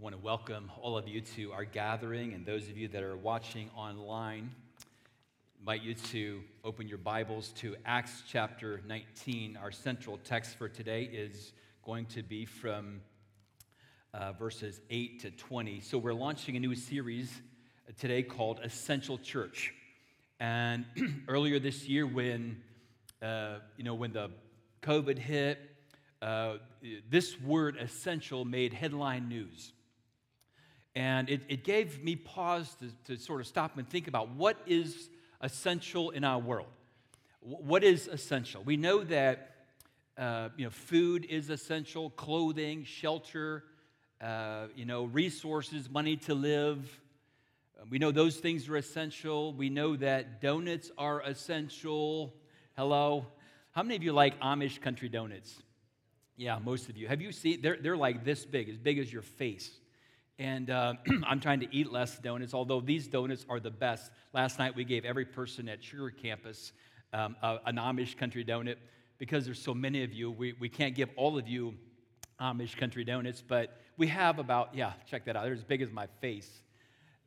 I want to welcome all of you to our gathering and those of you that are watching online. I invite you to open your Bibles to Acts chapter 19. Our central text for today is going to be from uh, verses 8 to 20. So we're launching a new series today called Essential Church. And earlier this year, when uh, you know when the COVID hit, uh, this word essential made headline news. And it, it gave me pause to, to sort of stop and think about what is essential in our world. What is essential? We know that uh, you know, food is essential, clothing, shelter, uh, you know, resources, money to live. We know those things are essential. We know that donuts are essential. Hello? How many of you like Amish country donuts? Yeah, most of you. Have you seen? They're, they're like this big, as big as your face and uh, I'm trying to eat less donuts, although these donuts are the best. Last night we gave every person at Sugar Campus um, a, an Amish country donut. Because there's so many of you, we, we can't give all of you Amish country donuts, but we have about, yeah, check that out. They're as big as my face.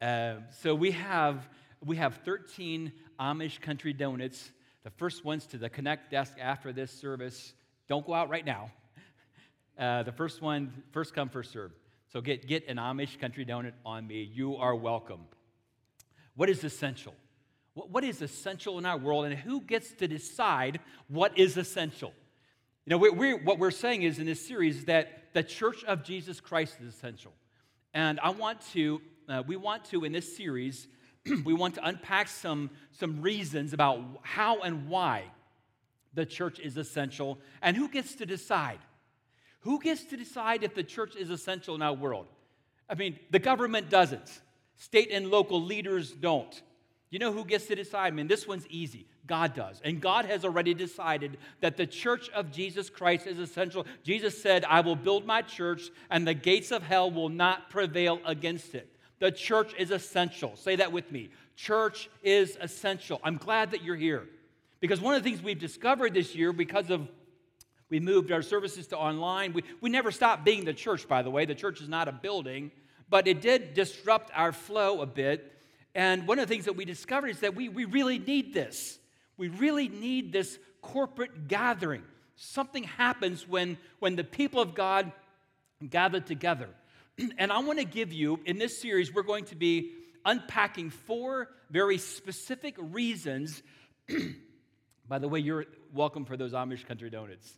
Uh, so we have, we have 13 Amish country donuts. The first one's to the Connect desk after this service. Don't go out right now. Uh, the first one, first come, first serve. So get, get an Amish country donut on me. You are welcome. What is essential? What, what is essential in our world, and who gets to decide what is essential? You know, we're, we're, what we're saying is in this series that the church of Jesus Christ is essential. And I want to, uh, we want to, in this series, we want to unpack some, some reasons about how and why the church is essential and who gets to decide. Who gets to decide if the church is essential in our world? I mean, the government doesn't, state and local leaders don't. You know who gets to decide? I mean, this one's easy. God does. And God has already decided that the church of Jesus Christ is essential. Jesus said, I will build my church, and the gates of hell will not prevail against it. The church is essential. Say that with me. Church is essential. I'm glad that you're here. Because one of the things we've discovered this year, because of we moved our services to online. We, we never stopped being the church, by the way. The church is not a building, but it did disrupt our flow a bit. And one of the things that we discovered is that we, we really need this. We really need this corporate gathering. Something happens when, when the people of God gather together. And I want to give you, in this series, we're going to be unpacking four very specific reasons. By the way, you're welcome for those Amish country donuts.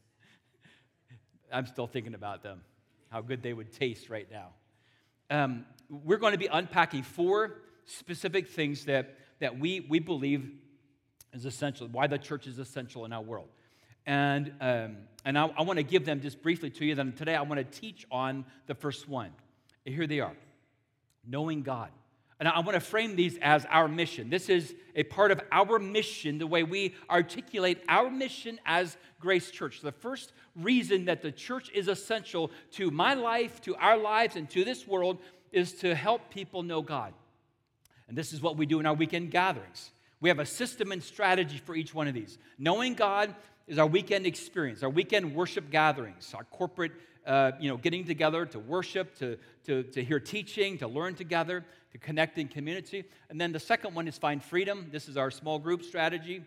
I'm still thinking about them, how good they would taste right now. Um, we're going to be unpacking four specific things that, that we, we believe is essential, why the church is essential in our world. And, um, and I, I want to give them just briefly to you. Then today I want to teach on the first one. Here they are knowing God. And I want to frame these as our mission. This is a part of our mission, the way we articulate our mission as Grace Church. The first reason that the church is essential to my life, to our lives, and to this world is to help people know God. And this is what we do in our weekend gatherings. We have a system and strategy for each one of these. Knowing God is our weekend experience, our weekend worship gatherings, our corporate, uh, you know, getting together to worship, to, to, to hear teaching, to learn together, to connect in community. And then the second one is find freedom. This is our small group strategy.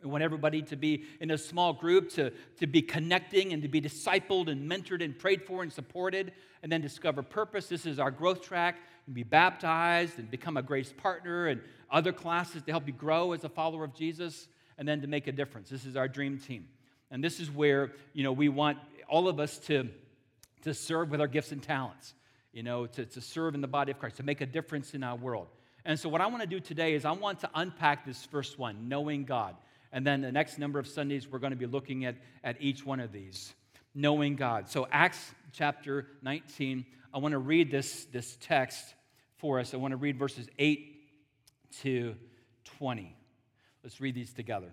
We want everybody to be in a small group, to, to be connecting and to be discipled and mentored and prayed for and supported, and then discover purpose. This is our growth track. And be baptized and become a grace partner and other classes to help you grow as a follower of Jesus and then to make a difference. This is our dream team. And this is where, you know, we want all of us to, to serve with our gifts and talents, you know, to, to serve in the body of Christ, to make a difference in our world. And so, what I want to do today is I want to unpack this first one, knowing God. And then the next number of Sundays, we're going to be looking at, at each one of these, knowing God. So, Acts chapter 19, I want to read this, this text for us. I want to read verses 8 to 20. Let's read these together.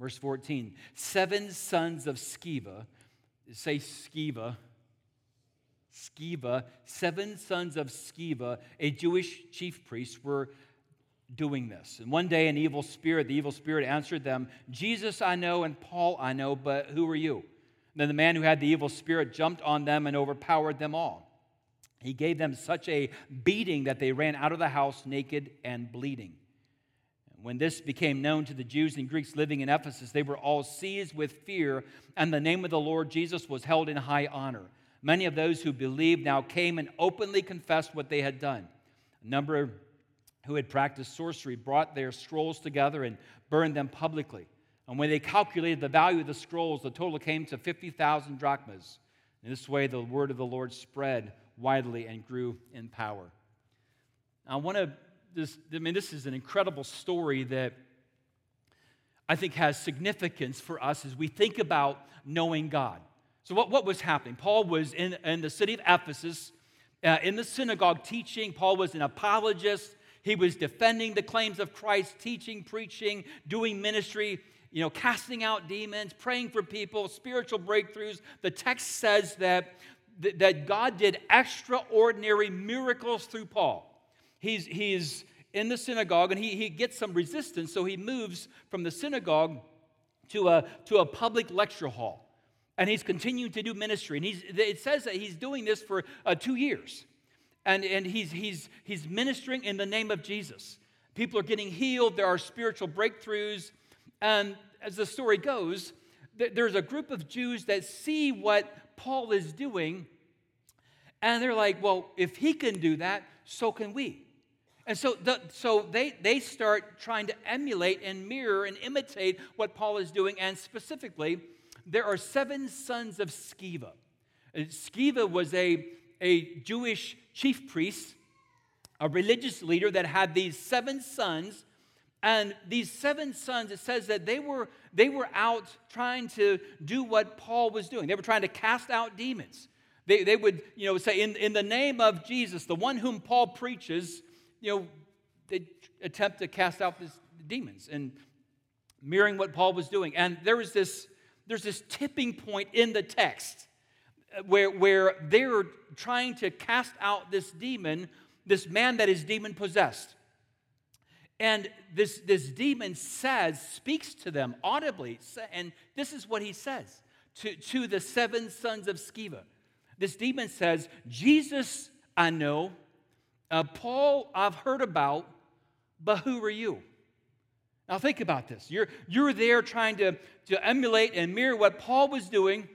Verse 14 Seven sons of Sceva, say Sceva, Sceva, seven sons of Sceva, a Jewish chief priest, were doing this. And one day, an evil spirit, the evil spirit answered them, Jesus I know and Paul I know, but who are you? And then the man who had the evil spirit jumped on them and overpowered them all. He gave them such a beating that they ran out of the house naked and bleeding. When this became known to the Jews and Greeks living in Ephesus, they were all seized with fear, and the name of the Lord Jesus was held in high honor. Many of those who believed now came and openly confessed what they had done. A number who had practiced sorcery brought their scrolls together and burned them publicly. And when they calculated the value of the scrolls, the total came to 50,000 drachmas. In this way, the word of the Lord spread widely and grew in power. I want to, this, I mean, this is an incredible story that I think has significance for us as we think about knowing God. So, what, what was happening? Paul was in, in the city of Ephesus, uh, in the synagogue teaching. Paul was an apologist. He was defending the claims of Christ, teaching, preaching, doing ministry, you know, casting out demons, praying for people, spiritual breakthroughs. The text says that that God did extraordinary miracles through Paul. He's, he's in the synagogue and he, he gets some resistance, so he moves from the synagogue to a, to a public lecture hall. And he's continuing to do ministry. And he's, it says that he's doing this for uh, two years. And, and he's, he's, he's ministering in the name of Jesus. People are getting healed, there are spiritual breakthroughs. And as the story goes, there's a group of Jews that see what Paul is doing. And they're like, well, if he can do that, so can we. And so, the, so they, they start trying to emulate and mirror and imitate what Paul is doing. And specifically, there are seven sons of Sceva. Uh, Sceva was a, a Jewish chief priest, a religious leader that had these seven sons and these seven sons, it says that they were, they were out trying to do what Paul was doing. They were trying to cast out demons. They, they would, you know, say, in, in the name of Jesus, the one whom Paul preaches, you know, they attempt to cast out these demons and mirroring what Paul was doing. And there was this, there's this tipping point in the text uh, where, where they're trying to cast out this demon, this man that is demon possessed. And this, this demon says, speaks to them audibly. And this is what he says to, to the seven sons of Sceva. This demon says, Jesus, I know. Uh, Paul, I've heard about, but who are you? Now think about this. You're, you're there trying to, to emulate and mirror what Paul was doing.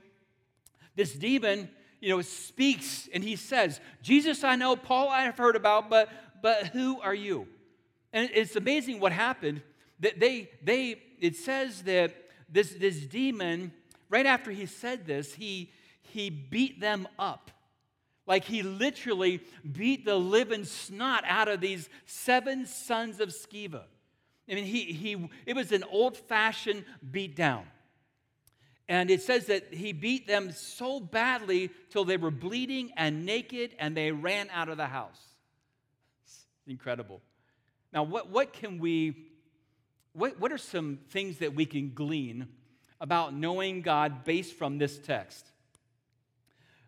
This demon, you know, speaks and he says, Jesus I know, Paul I have heard about, but, but who are you? And it's amazing what happened. That they, they, it says that this, this demon, right after he said this, he, he beat them up. Like he literally beat the living snot out of these seven sons of Sceva. I mean, he, he, it was an old fashioned beatdown. And it says that he beat them so badly till they were bleeding and naked and they ran out of the house. It's incredible. Now, what, what can we, what, what are some things that we can glean about knowing God based from this text?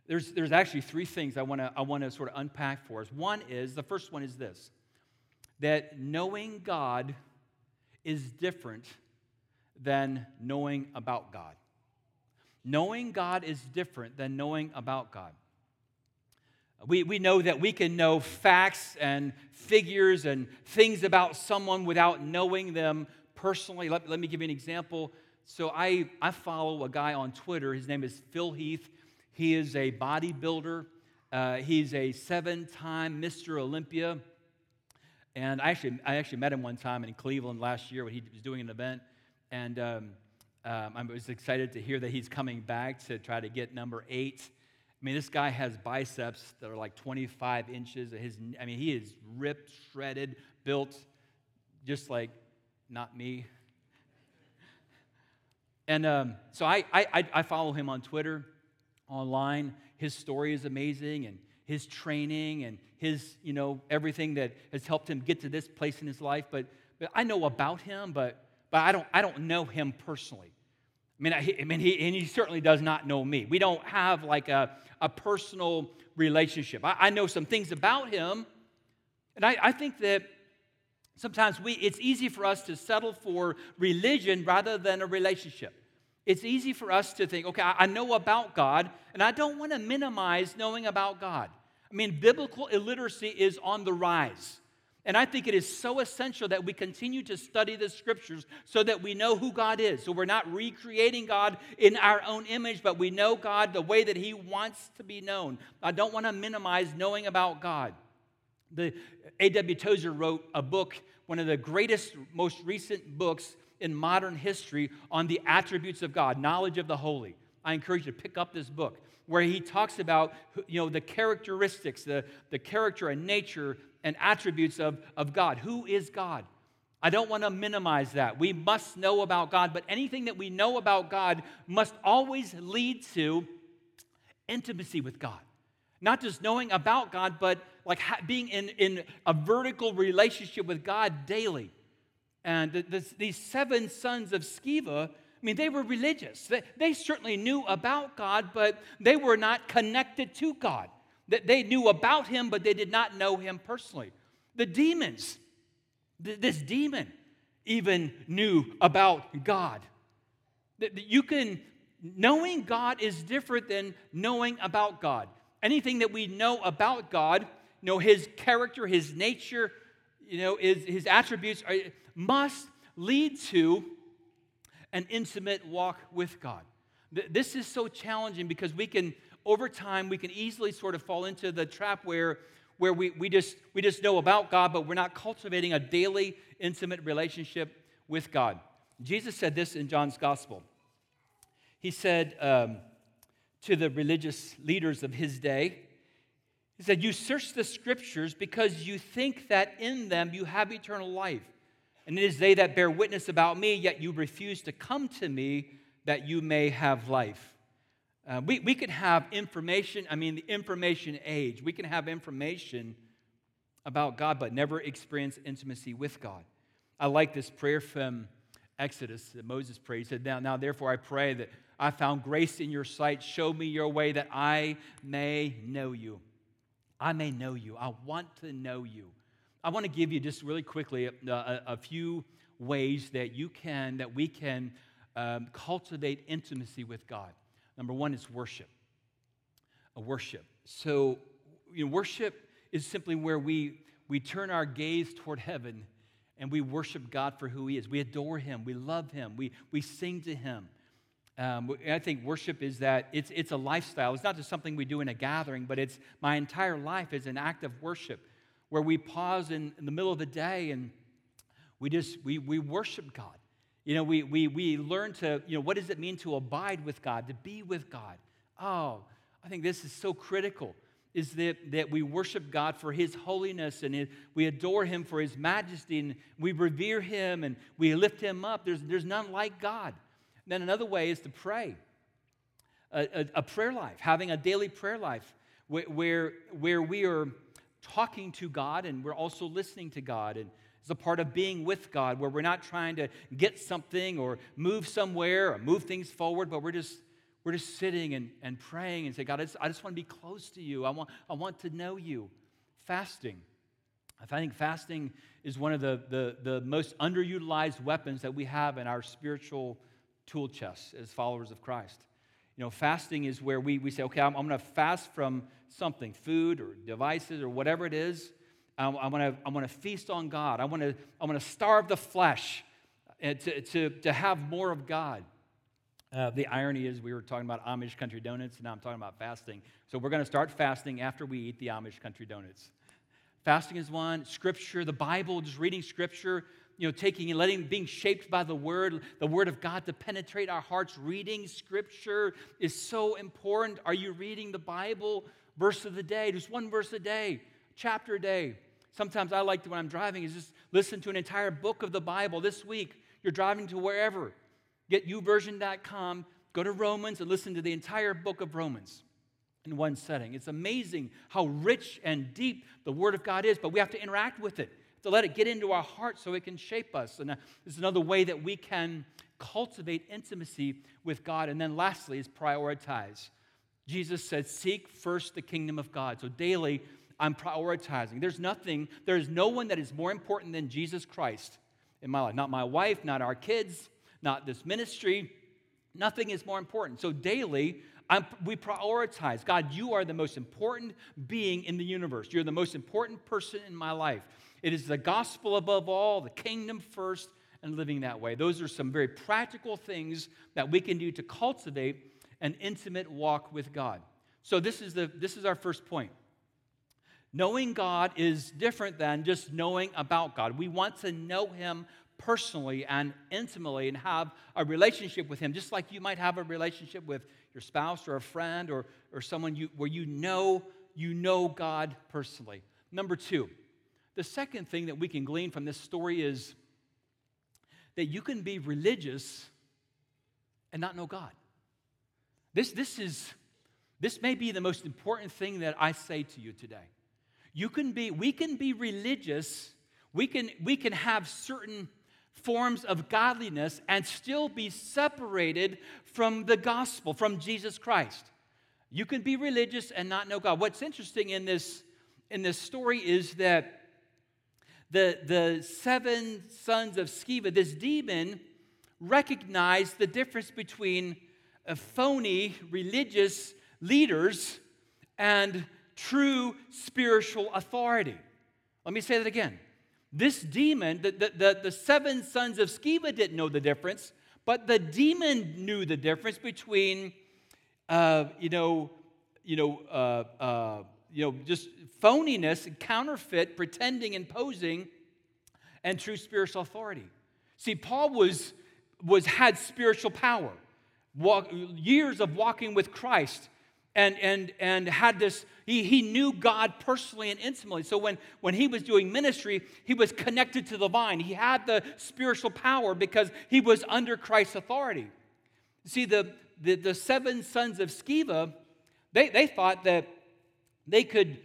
There's, there's actually three things I want to I wanna sort of unpack for us. One is, the first one is this that knowing God is different than knowing about God. Knowing God is different than knowing about God. We, we know that we can know facts and figures and things about someone without knowing them personally. Let, let me give you an example. So, I, I follow a guy on Twitter. His name is Phil Heath. He is a bodybuilder, uh, he's a seven time Mr. Olympia. And I actually, I actually met him one time in Cleveland last year when he was doing an event. And um, um, I was excited to hear that he's coming back to try to get number eight. I mean, this guy has biceps that are like 25 inches. His, I mean, he is ripped, shredded, built, just like not me. And um, so I, I, I follow him on Twitter, online. His story is amazing, and his training and his, you know, everything that has helped him get to this place in his life. But, but I know about him, but, but I, don't, I don't know him personally. I mean, I, I mean he, and he certainly does not know me. We don't have like a, a personal relationship. I, I know some things about him, and I, I think that sometimes we, it's easy for us to settle for religion rather than a relationship. It's easy for us to think, okay, I know about God, and I don't want to minimize knowing about God. I mean, biblical illiteracy is on the rise. And I think it is so essential that we continue to study the scriptures so that we know who God is. So we're not recreating God in our own image, but we know God the way that He wants to be known. I don't want to minimize knowing about God. The A.W. Tozer wrote a book, one of the greatest, most recent books in modern history on the attributes of God, knowledge of the holy. I encourage you to pick up this book where he talks about you know, the characteristics, the, the character and nature and attributes of, of God. Who is God? I don't want to minimize that. We must know about God, but anything that we know about God must always lead to intimacy with God. Not just knowing about God, but like being in, in a vertical relationship with God daily. And the, the, these seven sons of Sceva, I mean, they were religious. They, they certainly knew about God, but they were not connected to God. They knew about him, but they did not know him personally. The demons, this demon, even knew about God. You can, knowing God is different than knowing about God. Anything that we know about God, know, his character, his nature, you know, his, his attributes are, must lead to an intimate walk with God. This is so challenging because we can, over time, we can easily sort of fall into the trap where, where we, we, just, we just know about God, but we're not cultivating a daily, intimate relationship with God. Jesus said this in John's gospel. He said um, to the religious leaders of his day, He said, You search the scriptures because you think that in them you have eternal life and it is they that bear witness about me, yet you refuse to come to me that you may have life. Uh, we, we could have information, I mean, the information age. We can have information about God, but never experience intimacy with God. I like this prayer from Exodus that Moses prayed. He said, now, now, therefore, I pray that I found grace in your sight. Show me your way that I may know you. I may know you. I want to know you. I want to give you just really quickly a, a, a few ways that you can, that we can um, cultivate intimacy with God. Number one is worship. A worship. So, you know, worship is simply where we, we turn our gaze toward heaven and we worship God for who He is. We adore Him. We love Him. We, we sing to Him. Um, I think worship is that it's, it's a lifestyle. It's not just something we do in a gathering, but it's my entire life is an act of worship where we pause in, in the middle of the day and we just we, we worship god. You know we, we we learn to you know what does it mean to abide with god to be with god? Oh i think this is so critical is that, that we worship god for his holiness and his, we adore him for his majesty and we revere him and we lift him up. There's, there's none like god. And then another way is to pray. A, a, a prayer life having a daily prayer life where, where, where we are talking to God and we're also listening to God. And it's a part of being with God where we're not trying to get something or move somewhere or move things forward, but we're just, we're just sitting and, and praying and say, God, I just, I just want to be close to you. I want, I want to know you. Fasting. I think fasting is one of the, the, the most underutilized weapons that we have in our spiritual tool chest as followers of Christ. You know, fasting is where we, we say, okay, I'm, I'm going to fast from something, food or devices or whatever it is. I, I want to I want to feast on God. I want to I want to starve the flesh and to, to, to have more of God. Uh, the irony is, we were talking about Amish country donuts, and now I'm talking about fasting. So we're going to start fasting after we eat the Amish country donuts. Fasting is one, scripture, the Bible, just reading scripture, you know, taking and letting, being shaped by the word, the word of God to penetrate our hearts. Reading scripture is so important. Are you reading the Bible? Verse of the day, just one verse a day, chapter a day. Sometimes I like to, when I'm driving, is just listen to an entire book of the Bible. This week, you're driving to wherever. Get youversion.com, go to Romans, and listen to the entire book of Romans in one setting. It's amazing how rich and deep the Word of God is, but we have to interact with it to let it get into our heart so it can shape us. And uh, this is another way that we can cultivate intimacy with God. And then lastly is prioritize. Jesus said, Seek first the kingdom of God. So daily, I'm prioritizing. There's nothing, there's no one that is more important than Jesus Christ in my life. Not my wife, not our kids, not this ministry. Nothing is more important. So daily, I'm, we prioritize God, you are the most important being in the universe. You're the most important person in my life. It is the gospel above all, the kingdom first, and living that way. Those are some very practical things that we can do to cultivate an intimate walk with God. So this is the this is our first point. Knowing God is different than just knowing about God. We want to know him personally and intimately and have a relationship with him just like you might have a relationship with your spouse or a friend or, or someone you, where you know you know God personally. Number 2. The second thing that we can glean from this story is that you can be religious and not know God. This, this, is, this may be the most important thing that I say to you today. You can be, we can be religious, we can, we can have certain forms of godliness and still be separated from the gospel, from Jesus Christ. You can be religious and not know God. What's interesting in this, in this story is that the, the seven sons of Sceva, this demon recognized the difference between phony religious leaders and true spiritual authority. Let me say that again. This demon, the, the, the, the seven sons of Sceva didn't know the difference, but the demon knew the difference between, uh, you know, you know, uh, uh, you know, just phoniness, counterfeit, pretending and posing, and true spiritual authority. See, Paul was, was had spiritual power, walk, years of walking with Christ, and, and, and had this, he, he knew God personally and intimately. So when, when he was doing ministry, he was connected to the vine. He had the spiritual power because he was under Christ's authority. See, the, the, the seven sons of Sceva, they, they thought that they could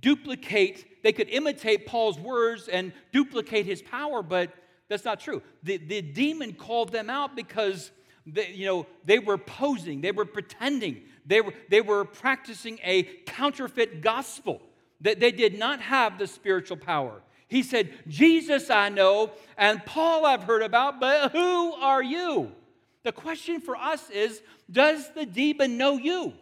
duplicate, they could imitate Paul's words and duplicate his power, but that's not true. The, the demon called them out because they, you know, they were posing, they were pretending, they were, they were practicing a counterfeit gospel, that they did not have the spiritual power. He said, Jesus I know, and Paul I've heard about, but who are you? The question for us is Does the demon know you?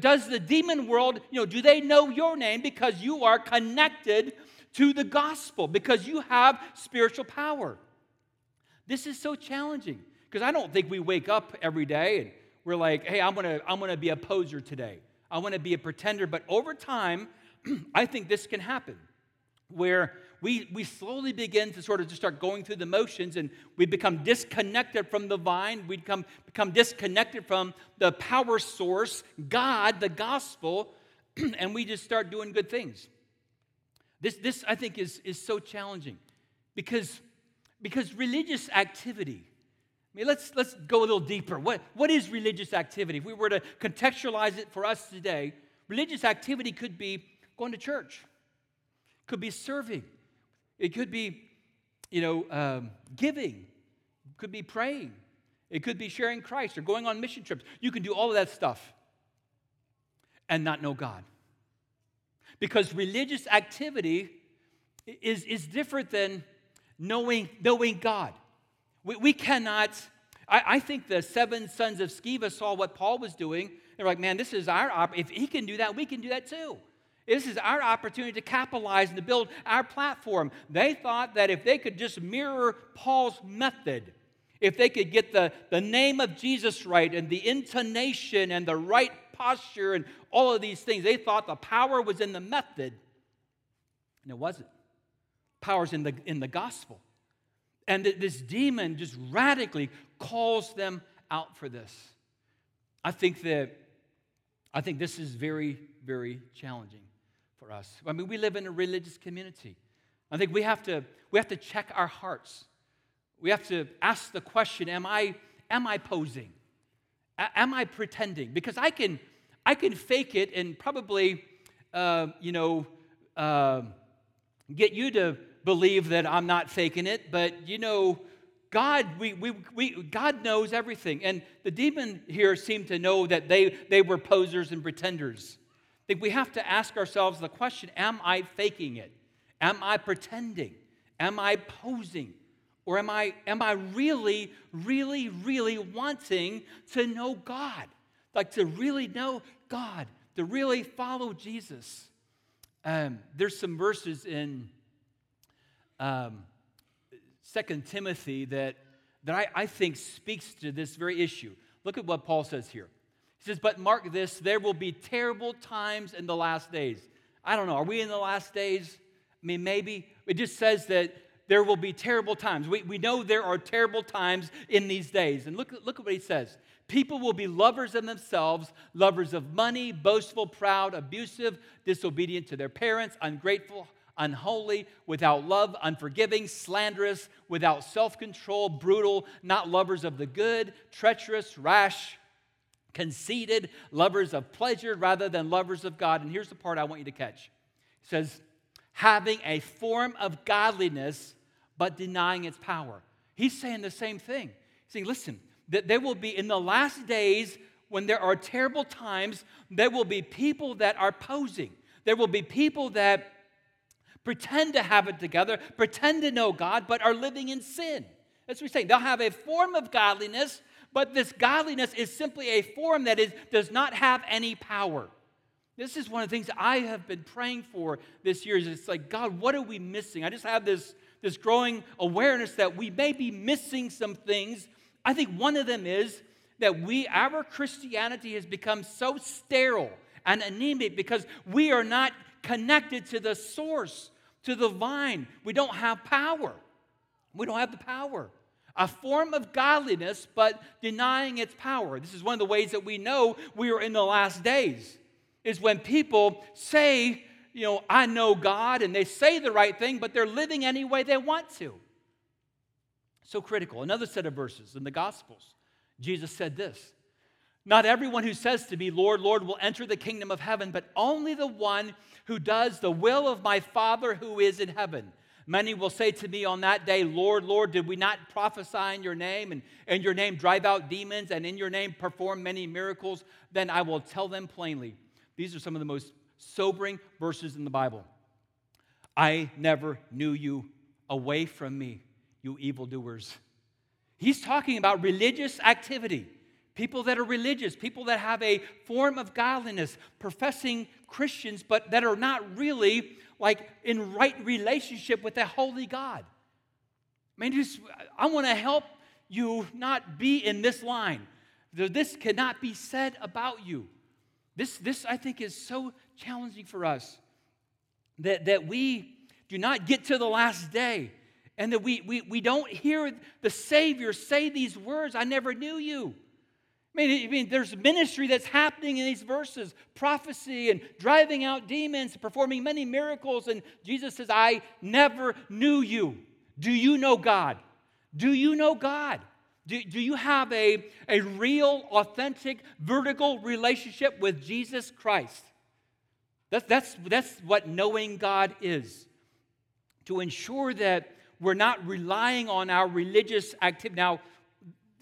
Does the demon world, you know, do they know your name because you are connected to the gospel, because you have spiritual power? This is so challenging because I don't think we wake up every day and we're like, hey, I'm gonna, I'm gonna be a poser today. I wanna be a pretender. But over time, I think this can happen where we, we slowly begin to sort of just start going through the motions and we become disconnected from the vine. We become, become disconnected from the power source, God, the gospel, and we just start doing good things. This, this I think, is, is so challenging because, because religious activity, I mean, let's, let's go a little deeper. What, what is religious activity? If we were to contextualize it for us today, religious activity could be going to church, could be serving, it could be, you know, um, giving, it could be praying, it could be sharing Christ or going on mission trips. You can do all of that stuff and not know God. Because religious activity is, is different than knowing, knowing God. We, we cannot, I, I think the seven sons of Sceva saw what Paul was doing. They're like, man, this is our, op- if he can do that, we can do that too. This is our opportunity to capitalize and to build our platform. They thought that if they could just mirror Paul's method, if they could get the, the name of Jesus right and the intonation and the right posture and all of these things, they thought the power was in the method And it wasn't. Power's in the, in the gospel. And this demon just radically calls them out for this. I think that I think this is very, very challenging for us. I mean, we live in a religious community. I think we have to, we have to check our hearts. We have to ask the question, am I, am I posing? A- am I pretending? Because I can, I can fake it and probably, uh, you know, uh, get you to believe that I'm not faking it, but you know, God, we, we, we, God knows everything. And the demon here seemed to know that they, they were posers and pretenders. I think we have to ask ourselves the question Am I faking it? Am I pretending? Am I posing? Or am I, am I really, really, really wanting to know God? Like to really know God, to really follow Jesus. Um, there's some verses in um, 2 Timothy that, that I, I think speaks to this very issue. Look at what Paul says here. He says, But mark this, there will be terrible times in the last days. I don't know, are we in the last days? I mean, maybe. It just says that there will be terrible times. We, we know there are terrible times in these days. And look, look at what he says. People will be lovers of themselves, lovers of money, boastful, proud, abusive, disobedient to their parents, ungrateful, unholy, without love, unforgiving, slanderous, without self control, brutal, not lovers of the good, treacherous, rash, conceited, lovers of pleasure rather than lovers of God. And here's the part I want you to catch. It says, having a form of godliness, but denying its power. He's saying the same thing. He's saying, listen, that there will be in the last days when there are terrible times, there will be people that are posing. There will be people that pretend to have it together, pretend to know God, but are living in sin. That's what he's saying. They'll have a form of godliness, but this godliness is simply a form that is, does not have any power. This is one of the things I have been praying for this year. Is it's like, God, what are we missing? I just have this, this growing awareness that we may be missing some things. I think one of them is that we, our Christianity has become so sterile and anemic because we are not connected to the source to the vine. We don't have power. We don't have the power. A form of godliness, but denying its power. This is one of the ways that we know we are in the last days, is when people say, you know, I know God, and they say the right thing, but they're living any way they want to. So critical. Another set of verses in the Gospels. Jesus said this Not everyone who says to me, Lord, Lord, will enter the kingdom of heaven, but only the one who does the will of my Father who is in heaven. Many will say to me on that day, Lord, Lord, did we not prophesy in your name, and in your name drive out demons, and in your name perform many miracles? Then I will tell them plainly. These are some of the most sobering verses in the Bible. I never knew you away from me, you evildoers. He's talking about religious activity people that are religious, people that have a form of godliness, professing Christians, but that are not really like in right relationship with the holy God. I mean, just, I want to help you not be in this line. This cannot be said about you. This, this I think, is so challenging for us that, that we do not get to the last day and that we, we, we don't hear the Savior say these words I never knew you. I mean, I mean, there's ministry that's happening in these verses prophecy and driving out demons, performing many miracles. And Jesus says, I never knew you. Do you know God? Do you know God? Do, do you have a, a real, authentic, vertical relationship with Jesus Christ? That's, that's, that's what knowing God is. To ensure that we're not relying on our religious activity. Now,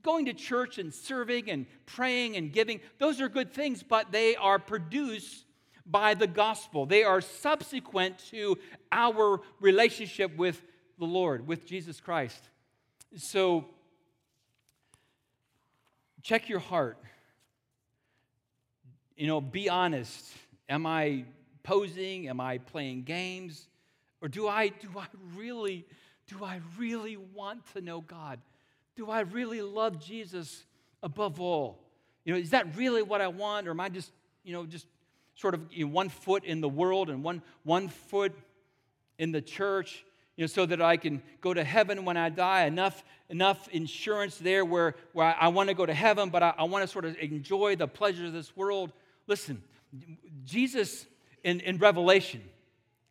going to church and serving and praying and giving, those are good things, but they are produced by the gospel. They are subsequent to our relationship with the Lord, with Jesus Christ. So, check your heart. You know, be honest. Am I posing? Am I playing games? Or do I, do I really, do I really want to know God? Do I really love Jesus above all? You know, is that really what I want, or am I just, you know, just sort of you know, one foot in the world and one, one foot in the church, you know, so that I can go to heaven when I die, enough, enough insurance there where, where I, I want to go to heaven, but I, I want to sort of enjoy the pleasures of this world. Listen, Jesus in, in Revelation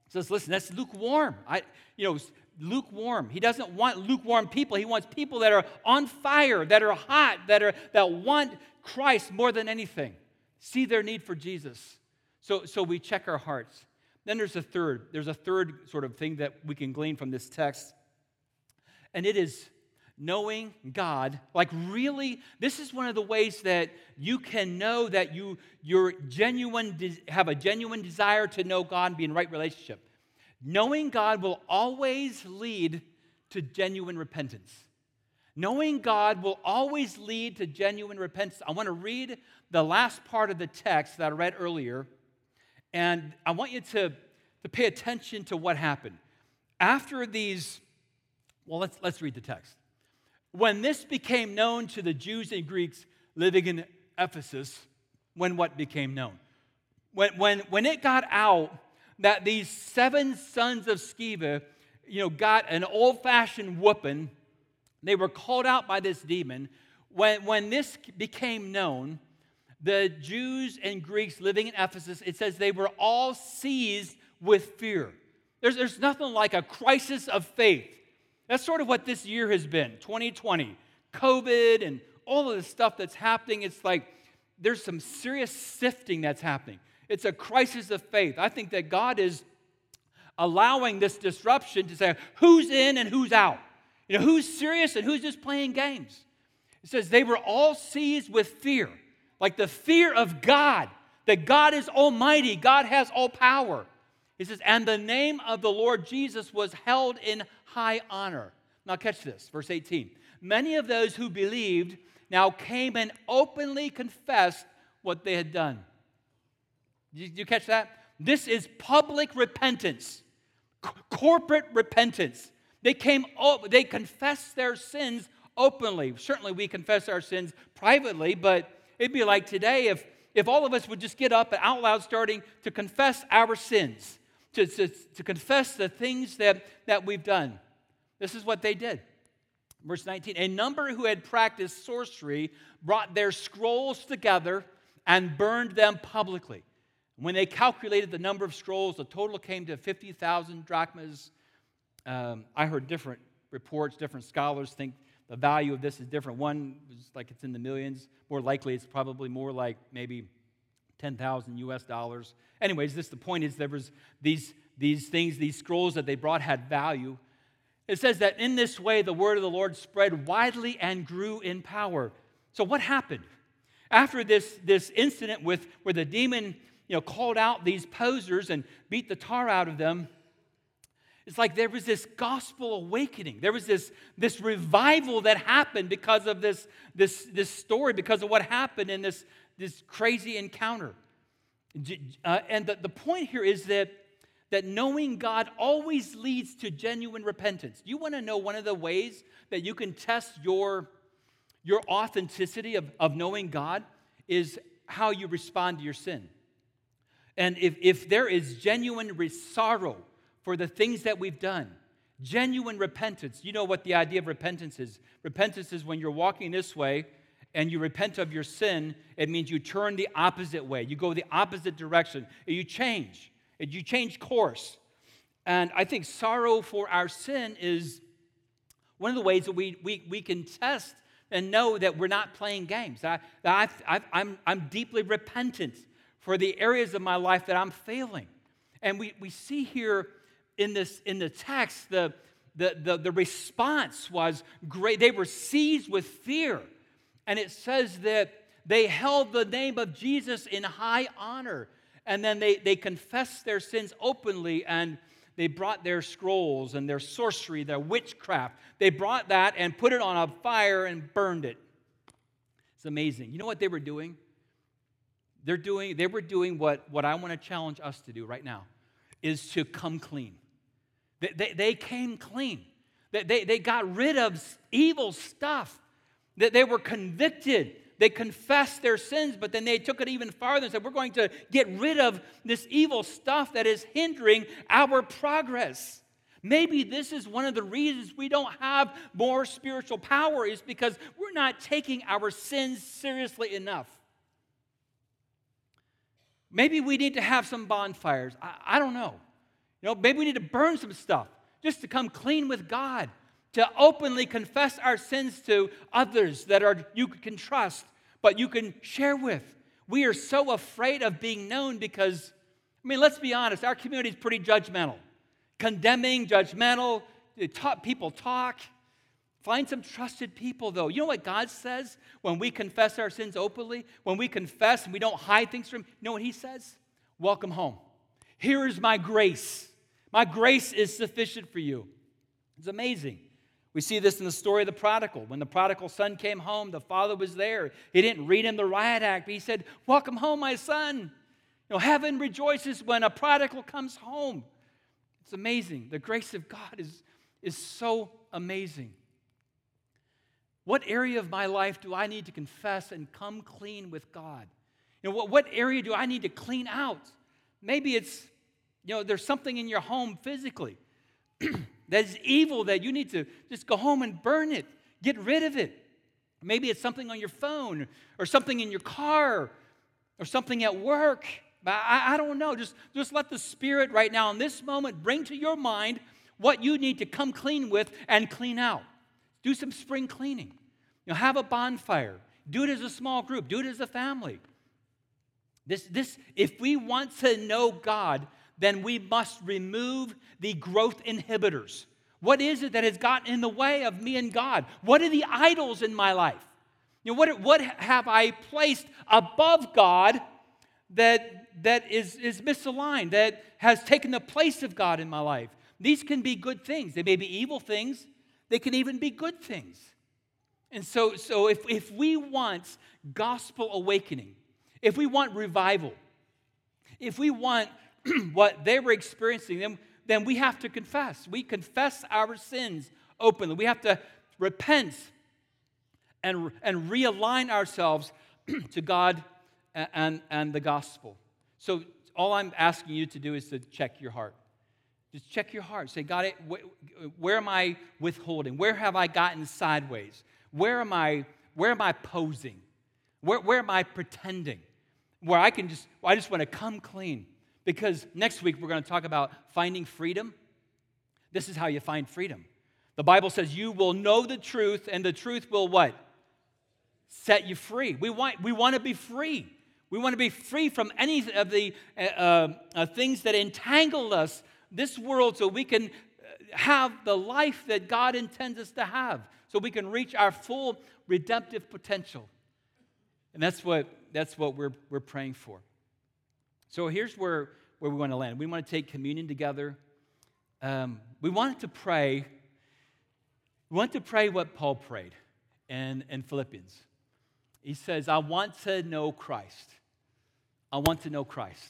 says, listen, that's lukewarm. I, you know, lukewarm. He doesn't want lukewarm people. He wants people that are on fire, that are hot, that, are, that want Christ more than anything. See their need for Jesus. So, so we check our hearts. Then there's a third. There's a third sort of thing that we can glean from this text. And it is knowing God. Like really, this is one of the ways that you can know that you you're genuine have a genuine desire to know God and be in right relationship. Knowing God will always lead to genuine repentance. Knowing God will always lead to genuine repentance. I want to read the last part of the text that I read earlier, and I want you to, to pay attention to what happened. After these, well, let's, let's read the text. When this became known to the Jews and Greeks living in Ephesus, when what became known? When, when, when it got out that these seven sons of Sceva, you know, got an old-fashioned whooping, they were called out by this demon. When, when this became known, the Jews and Greeks living in Ephesus, it says they were all seized with fear. There's, there's nothing like a crisis of faith that's sort of what this year has been 2020. COVID and all of the stuff that's happening. It's like there's some serious sifting that's happening. It's a crisis of faith. I think that God is allowing this disruption to say who's in and who's out. You know, who's serious and who's just playing games. It says they were all seized with fear, like the fear of God, that God is almighty, God has all power. He says, and the name of the Lord Jesus was held in high honor. Now, catch this, verse 18. Many of those who believed now came and openly confessed what they had done. Did you catch that? This is public repentance, C- corporate repentance. They came, they confessed their sins openly. Certainly, we confess our sins privately, but it'd be like today if, if all of us would just get up and out loud starting to confess our sins to, to, to confess the things that, that we've done. This is what they did. Verse 19 A number who had practiced sorcery brought their scrolls together and burned them publicly. When they calculated the number of scrolls, the total came to 50,000 drachmas. Um, I heard different reports, different scholars think the value of this is different. One is like it's in the millions. More likely, it's probably more like maybe 10,000 US dollars. Anyways, this the point is there was these, these things, these scrolls that they brought had value. It says that in this way the word of the Lord spread widely and grew in power. So what happened? After this, this incident with where the demon you know, called out these posers and beat the tar out of them, it's like there was this gospel awakening. There was this, this revival that happened because of this, this, this story, because of what happened in this, this crazy encounter. Uh, and the, the point here is that, that knowing God always leads to genuine repentance. You want to know one of the ways that you can test your, your authenticity of, of knowing God is how you respond to your sin. And if, if there is genuine sorrow for the things that we've done, genuine repentance, you know what the idea of repentance is. Repentance is when you're walking this way and you repent of your sin, it means you turn the opposite way. You go the opposite direction. You change. You change course. And I think sorrow for our sin is one of the ways that we, we, we can test and know that we're not playing games. I, I, I, I'm, I'm deeply repentant for the areas of my life that I'm failing. And we, we see here in, this, in the text the, the, the, the response was great. They were seized with fear and it says that they held the name of Jesus in high honor. And then they, they confessed their sins openly and they brought their scrolls and their sorcery, their witchcraft. They brought that and put it on a fire and burned it. It's amazing. You know what they were doing? They're doing, they were doing what, what I want to challenge us to do right now is to come clean. They, they, they came clean. They, they, they got rid of evil stuff that they were convicted they confessed their sins, but then they took it even farther and said, We're going to get rid of this evil stuff that is hindering our progress. Maybe this is one of the reasons we don't have more spiritual power, is because we're not taking our sins seriously enough. Maybe we need to have some bonfires. I, I don't know. You know, maybe we need to burn some stuff just to come clean with God, to openly confess our sins to others that are you can trust, but you can share with. We are so afraid of being known because, I mean, let's be honest, our community is pretty judgmental, condemning, judgmental. People talk. Find some trusted people, though. You know what God says when we confess our sins openly? When we confess and we don't hide things from Him, you know what He says? Welcome home. Here is my grace. My grace is sufficient for you. It's amazing. We see this in the story of the prodigal. When the prodigal son came home, the father was there. He didn't read him the riot act, but he said, Welcome home, my son. You know, heaven rejoices when a prodigal comes home. It's amazing. The grace of God is, is so amazing. What area of my life do I need to confess and come clean with God? You know, what, what area do I need to clean out? Maybe it's, you know, there's something in your home physically that is evil that you need to just go home and burn it, get rid of it. Maybe it's something on your phone or something in your car or something at work. I, I don't know. Just, just let the Spirit right now in this moment bring to your mind what you need to come clean with and clean out. Do some spring cleaning. You know, have a bonfire. Do it as a small group. Do it as a family. This, this, if we want to know God, then we must remove the growth inhibitors. What is it that has gotten in the way of me and God? What are the idols in my life? You know, what, what have I placed above God that, that is, is misaligned, that has taken the place of God in my life? These can be good things. They may be evil things, they can even be good things. And so, so if, if we want gospel awakening, if we want revival, if we want what they were experiencing, then, then we have to confess. We confess our sins openly. We have to repent and, and realign ourselves to God and, and the gospel. So, all I'm asking you to do is to check your heart. Just check your heart. Say, God, where am I withholding? Where have I gotten sideways? Where am I, where am I posing? Where, where am I pretending? Where I can just, I just want to come clean. Because next week we're going to talk about finding freedom. This is how you find freedom. The Bible says you will know the truth, and the truth will what? Set you free. We want, we want to be free. We want to be free from any of the uh, uh, things that entangle us this world so we can uh, have the life that God intends us to have, so we can reach our full redemptive potential. And that's what, that's what we're, we're praying for. So here's where, where we want to land. We want to take communion together. Um, we want to pray. We want to pray what Paul prayed in, in Philippians. He says, I want to know Christ. I want to know Christ.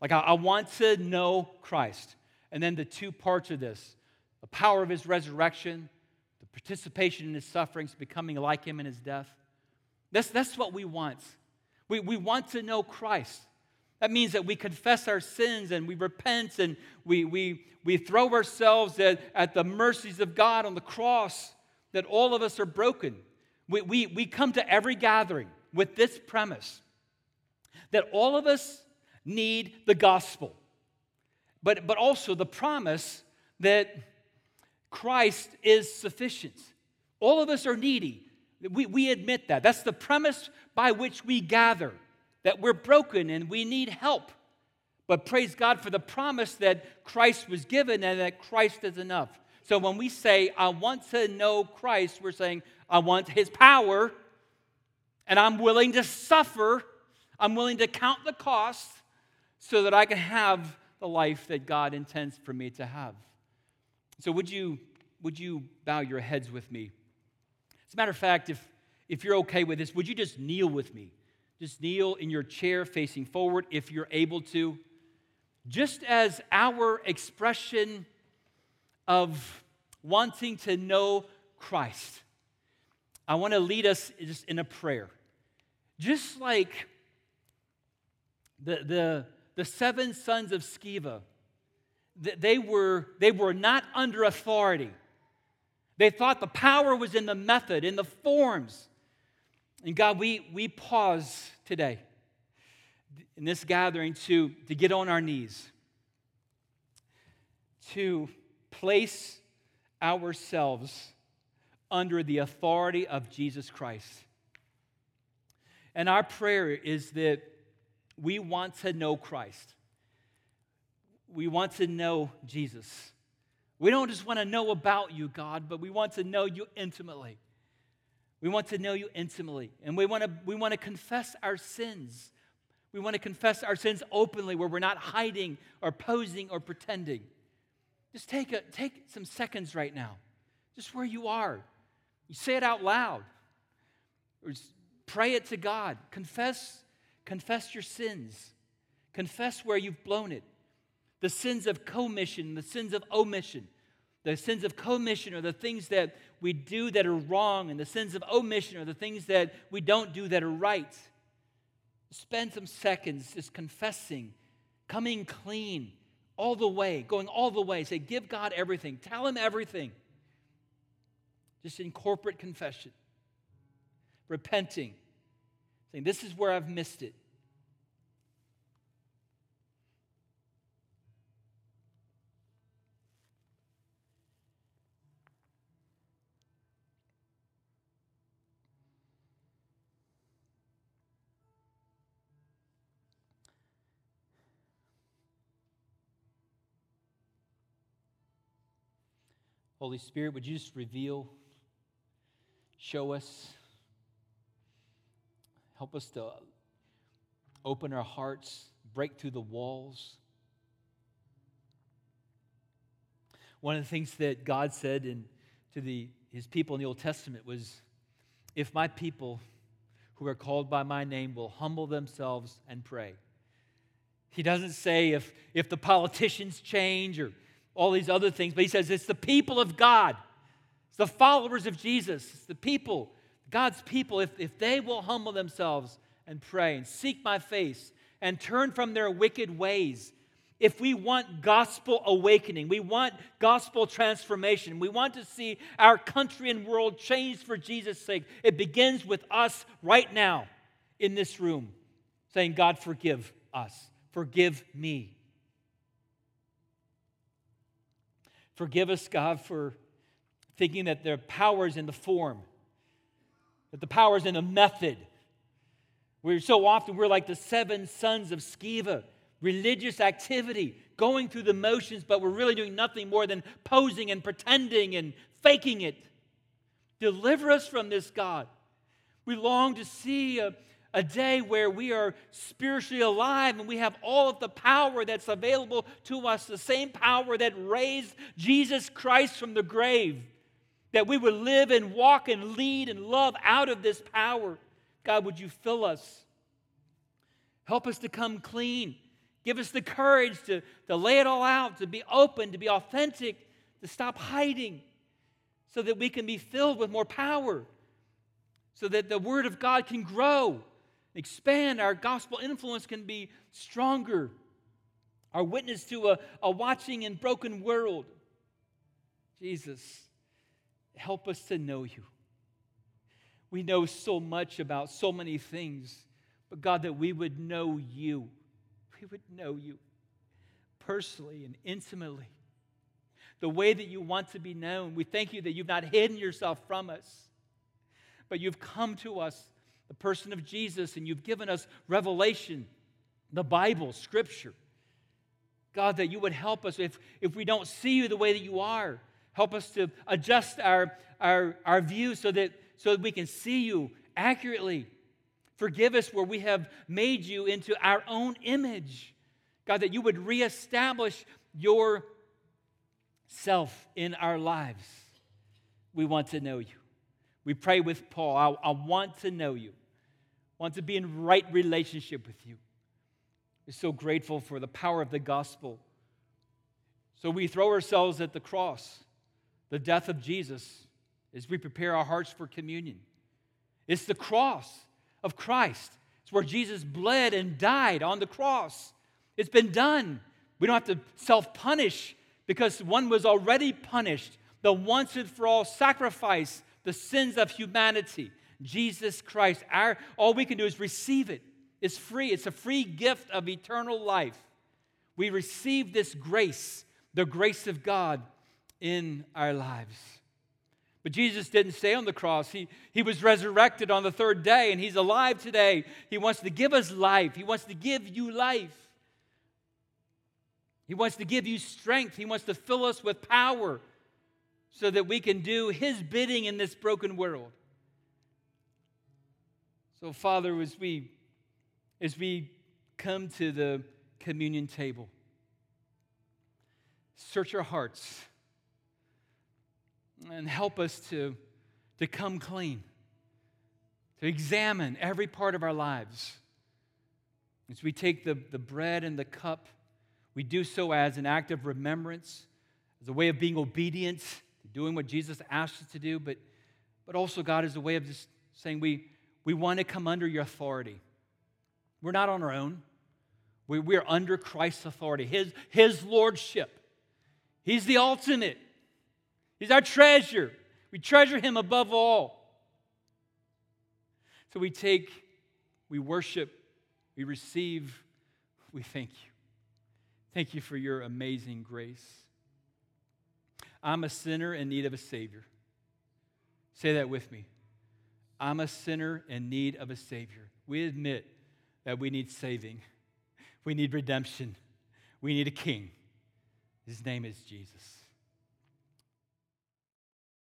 Like, I, I want to know Christ. And then the two parts of this the power of his resurrection, the participation in his sufferings, becoming like him in his death. That's, that's what we want. We, we want to know Christ. That means that we confess our sins and we repent and we, we, we throw ourselves at, at the mercies of God on the cross, that all of us are broken. We, we, we come to every gathering with this premise that all of us need the gospel, but, but also the promise that Christ is sufficient. All of us are needy. We, we admit that. That's the premise by which we gather, that we're broken and we need help. But praise God for the promise that Christ was given and that Christ is enough. So when we say, I want to know Christ, we're saying, I want his power and I'm willing to suffer. I'm willing to count the cost so that I can have the life that God intends for me to have. So, would you, would you bow your heads with me? As a matter of fact, if, if you're okay with this, would you just kneel with me? Just kneel in your chair facing forward if you're able to. Just as our expression of wanting to know Christ, I want to lead us just in a prayer. just like the, the, the seven sons of Sceva, they were, they were not under authority. They thought the power was in the method, in the forms. And God, we, we pause today in this gathering to, to get on our knees, to place ourselves under the authority of Jesus Christ. And our prayer is that we want to know Christ. We want to know Jesus. We don't just want to know about you, God, but we want to know you intimately. We want to know you intimately. And we want to, we want to confess our sins. We want to confess our sins openly where we're not hiding or posing or pretending. Just take, a, take some seconds right now, just where you are. You say it out loud. Or pray it to God. Confess, confess your sins. Confess where you've blown it. The sins of commission, the sins of omission. The sins of commission are the things that we do that are wrong, and the sins of omission are the things that we don't do that are right. Spend some seconds just confessing, coming clean all the way, going all the way. Say, give God everything, tell Him everything. Just in corporate confession, repenting, saying, This is where I've missed it. Holy Spirit, would you just reveal, show us, help us to open our hearts, break through the walls. One of the things that God said in, to the, his people in the Old Testament was if my people who are called by my name will humble themselves and pray. He doesn't say if, if the politicians change or all these other things, but he says it's the people of God. It's the followers of Jesus. It's the people, God's people, if, if they will humble themselves and pray and seek my face and turn from their wicked ways. If we want gospel awakening, we want gospel transformation, we want to see our country and world changed for Jesus' sake, it begins with us right now in this room saying, God, forgive us, forgive me. Forgive us, God, for thinking that their power is in the form, that the power is in the method. We're so often, we're like the seven sons of Sceva, religious activity, going through the motions, but we're really doing nothing more than posing and pretending and faking it. Deliver us from this, God. We long to see a, a day where we are spiritually alive and we have all of the power that's available to us, the same power that raised Jesus Christ from the grave, that we would live and walk and lead and love out of this power. God, would you fill us? Help us to come clean. Give us the courage to, to lay it all out, to be open, to be authentic, to stop hiding, so that we can be filled with more power, so that the Word of God can grow expand, our gospel influence can be stronger. Our witness to a, a watching and broken world. Jesus, help us to know you. We know so much about so many things, but God, that we would know you. We would know you personally and intimately. The way that you want to be known. We thank you that you've not hidden yourself from us, but you've come to us the person of Jesus, and you've given us revelation, the Bible, Scripture. God, that you would help us if, if we don't see you the way that you are. Help us to adjust our, our, our view so that, so that we can see you accurately. Forgive us where we have made you into our own image. God, that you would reestablish your self in our lives. We want to know you. We pray with Paul, I, I want to know you want to be in right relationship with you. We're so grateful for the power of the gospel. So we throw ourselves at the cross, the death of Jesus, as we prepare our hearts for communion. It's the cross of Christ. It's where Jesus bled and died on the cross. It's been done. We don't have to self punish because one was already punished. The once and for all sacrifice, the sins of humanity. Jesus Christ. Our, all we can do is receive it. It's free, it's a free gift of eternal life. We receive this grace, the grace of God in our lives. But Jesus didn't stay on the cross. He, he was resurrected on the third day, and He's alive today. He wants to give us life, He wants to give you life. He wants to give you strength. He wants to fill us with power so that we can do His bidding in this broken world. So, Father, as we, as we come to the communion table, search our hearts and help us to, to come clean, to examine every part of our lives. As we take the, the bread and the cup, we do so as an act of remembrance, as a way of being obedient, doing what Jesus asked us to do, but, but also, God, as a way of just saying we, we want to come under your authority. We're not on our own. We, we're under Christ's authority, his, his lordship. He's the ultimate, He's our treasure. We treasure Him above all. So we take, we worship, we receive, we thank you. Thank you for your amazing grace. I'm a sinner in need of a Savior. Say that with me. I'm a sinner in need of a Savior. We admit that we need saving, we need redemption, we need a King. His name is Jesus.